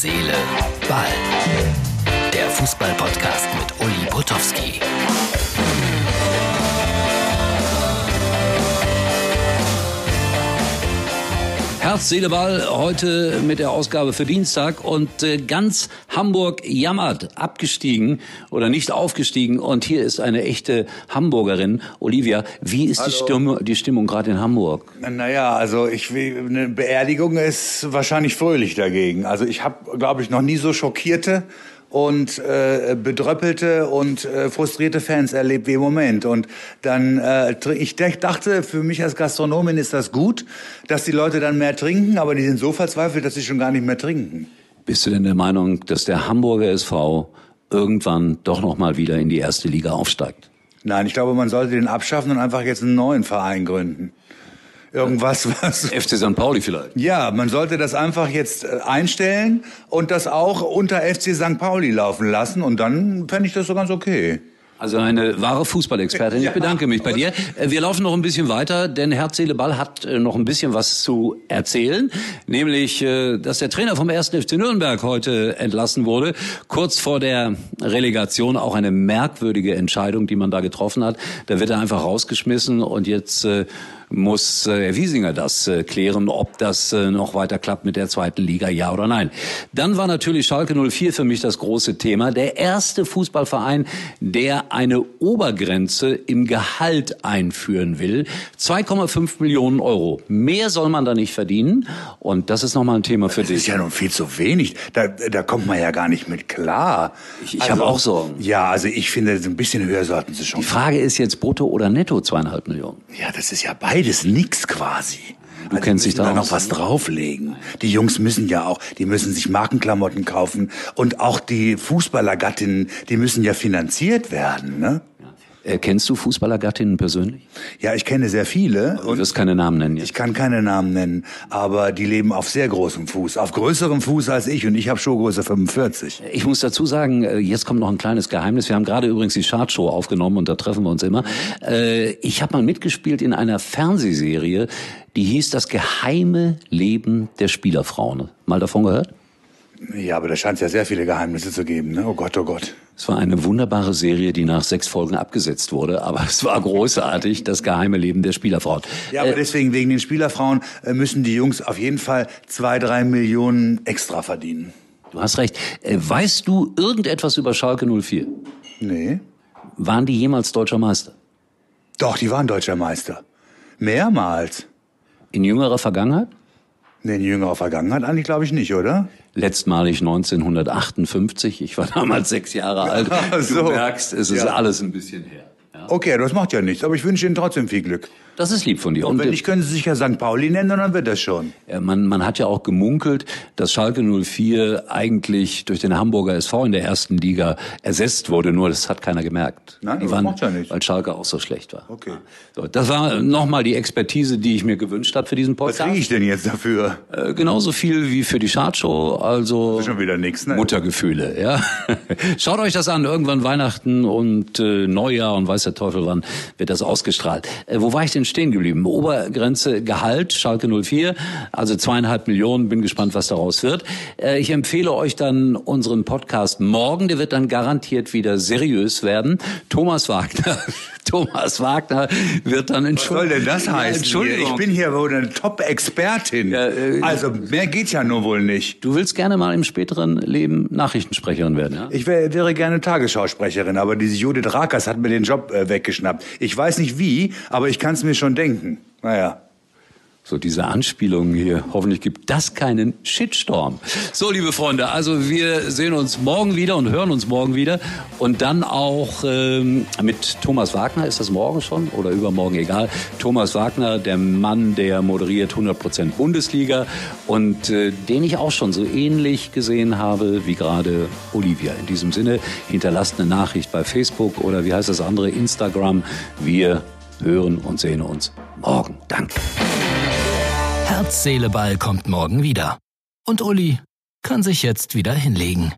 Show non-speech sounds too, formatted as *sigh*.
Seele, Ball. Der Fußball-Podcast mit Uli Potowski. Herz, Seele, Ball, heute mit der Ausgabe für Dienstag und äh, ganz Hamburg jammert, abgestiegen oder nicht aufgestiegen und hier ist eine echte Hamburgerin. Olivia, wie ist die Stimmung, die Stimmung gerade in Hamburg? Naja, also ich will, eine Beerdigung ist wahrscheinlich fröhlich dagegen. Also ich habe, glaube ich, noch nie so schockierte und äh, bedröppelte und äh, frustrierte Fans erlebt wie im Moment. Und dann, äh, ich dachte, für mich als Gastronomin ist das gut, dass die Leute dann mehr trinken, aber die sind so verzweifelt, dass sie schon gar nicht mehr trinken. Bist du denn der Meinung, dass der Hamburger SV irgendwann doch noch mal wieder in die erste Liga aufsteigt? Nein, ich glaube, man sollte den abschaffen und einfach jetzt einen neuen Verein gründen. Irgendwas, was. *laughs* FC St. Pauli vielleicht. Ja, man sollte das einfach jetzt äh, einstellen und das auch unter FC St. Pauli laufen lassen und dann fände ich das so ganz okay. Also eine wahre Fußballexpertin. Ich bedanke mich bei dir. Äh, Wir laufen noch ein bisschen weiter, denn Herz, Seele, Ball hat äh, noch ein bisschen was zu erzählen. Nämlich, dass der Trainer vom 1. FC Nürnberg heute entlassen wurde. Kurz vor der Relegation auch eine merkwürdige Entscheidung, die man da getroffen hat. Da wird er einfach rausgeschmissen und jetzt muss äh, Herr Wiesinger das äh, klären, ob das äh, noch weiter klappt mit der zweiten Liga, ja oder nein. Dann war natürlich Schalke 04 für mich das große Thema. Der erste Fußballverein, der eine Obergrenze im Gehalt einführen will. 2,5 Millionen Euro. Mehr soll man da nicht verdienen. Und das ist nochmal ein Thema für Das ist dich. ja nun viel zu wenig. Da, da kommt man ja gar nicht mit klar. Ich- ich habe auch Sorgen. Ja, also ich finde, ein bisschen höher sollten sie schon. Die Frage ist jetzt brutto oder netto zweieinhalb Millionen. Ja, das ist ja beides nix quasi. Du kennst die dich da da noch was drauflegen. Die Jungs müssen ja auch, die müssen sich Markenklamotten kaufen und auch die Fußballergattinnen, die müssen ja finanziert werden, ne? Äh, kennst du Fußballergattinnen persönlich? Ja, ich kenne sehr viele Du wirst keine Namen nennen jetzt. ich kann keine Namen nennen, aber die leben auf sehr großem Fuß, auf größerem Fuß als ich und ich habe Schuhgröße 45. Ich muss dazu sagen, äh, jetzt kommt noch ein kleines Geheimnis. Wir haben gerade übrigens die Chartshow aufgenommen und da treffen wir uns immer. Äh, Ich habe mal mitgespielt in einer Fernsehserie, die hieß Das geheime Leben der Spielerfrauen. Mal davon gehört? Ja, aber da scheint es ja sehr viele Geheimnisse zu geben, ne? Oh Gott, oh Gott. Es war eine wunderbare Serie, die nach sechs Folgen abgesetzt wurde, aber es war großartig, das geheime Leben der Spielerfrauen. Ja, aber deswegen, wegen den Spielerfrauen, äh, müssen die Jungs auf jeden Fall zwei, drei Millionen extra verdienen. Du hast recht. Äh, Weißt du irgendetwas über Schalke 04? Nee. Waren die jemals deutscher Meister? Doch, die waren deutscher Meister. Mehrmals. In jüngerer Vergangenheit? Nee, in jüngerer Vergangenheit eigentlich glaube ich nicht, oder? Letztmalig 1958. Ich war *laughs* damals sechs Jahre alt. Ach so. Du merkst, es ist Ja. alles ein bisschen her. Okay, das macht ja nichts, aber ich wünsche Ihnen trotzdem viel Glück. Das ist lieb von dir. Und wenn nicht, können Sie sich ja St. Pauli nennen und dann wird das schon. man, man hat ja auch gemunkelt, dass Schalke 04 eigentlich durch den Hamburger SV in der ersten Liga ersetzt wurde, nur das hat keiner gemerkt. Nein, Die das waren, macht ja nichts. Weil Schalke auch so schlecht war. Okay. So, das war nochmal die Expertise, die ich mir gewünscht habe für diesen Was Podcast. kriege ich denn jetzt dafür? Äh, genauso viel wie für die Chartshow, also schon wieder nix, ne? Muttergefühle, ja. *laughs* Schaut euch das an, irgendwann Weihnachten und äh, Neujahr und weiß der Teufel wann wird das ausgestrahlt. Äh, wo war ich denn stehen geblieben? Obergrenze Gehalt, Schalke 04, also zweieinhalb Millionen, bin gespannt, was daraus wird. Äh, ich empfehle euch dann unseren Podcast morgen, der wird dann garantiert wieder seriös werden. Thomas Wagner, *laughs* Thomas Wagner wird dann Was soll denn das heißen? Entschuldigung. Ich bin hier wohl eine Top-Expertin. Ja, äh, also mehr geht ja nur wohl nicht. Du willst gerne mal im späteren Leben Nachrichtensprecherin werden, ja? Ich wär, wäre gerne Tagesschausprecherin, aber diese Judith Rakers hat mir den Job äh, weggeschnappt. Ich weiß nicht wie, aber ich kann es mir schon denken. Naja. So diese Anspielungen hier. Hoffentlich gibt das keinen Shitstorm. So, liebe Freunde, also wir sehen uns morgen wieder und hören uns morgen wieder. Und dann auch ähm, mit Thomas Wagner. Ist das morgen schon oder übermorgen? Egal. Thomas Wagner, der Mann, der moderiert 100% Bundesliga und äh, den ich auch schon so ähnlich gesehen habe wie gerade Olivia. In diesem Sinne, hinterlasst eine Nachricht bei Facebook oder wie heißt das andere? Instagram. Wir hören und sehen uns morgen. Danke. Herz, Seele, Ball kommt morgen wieder. Und Uli kann sich jetzt wieder hinlegen.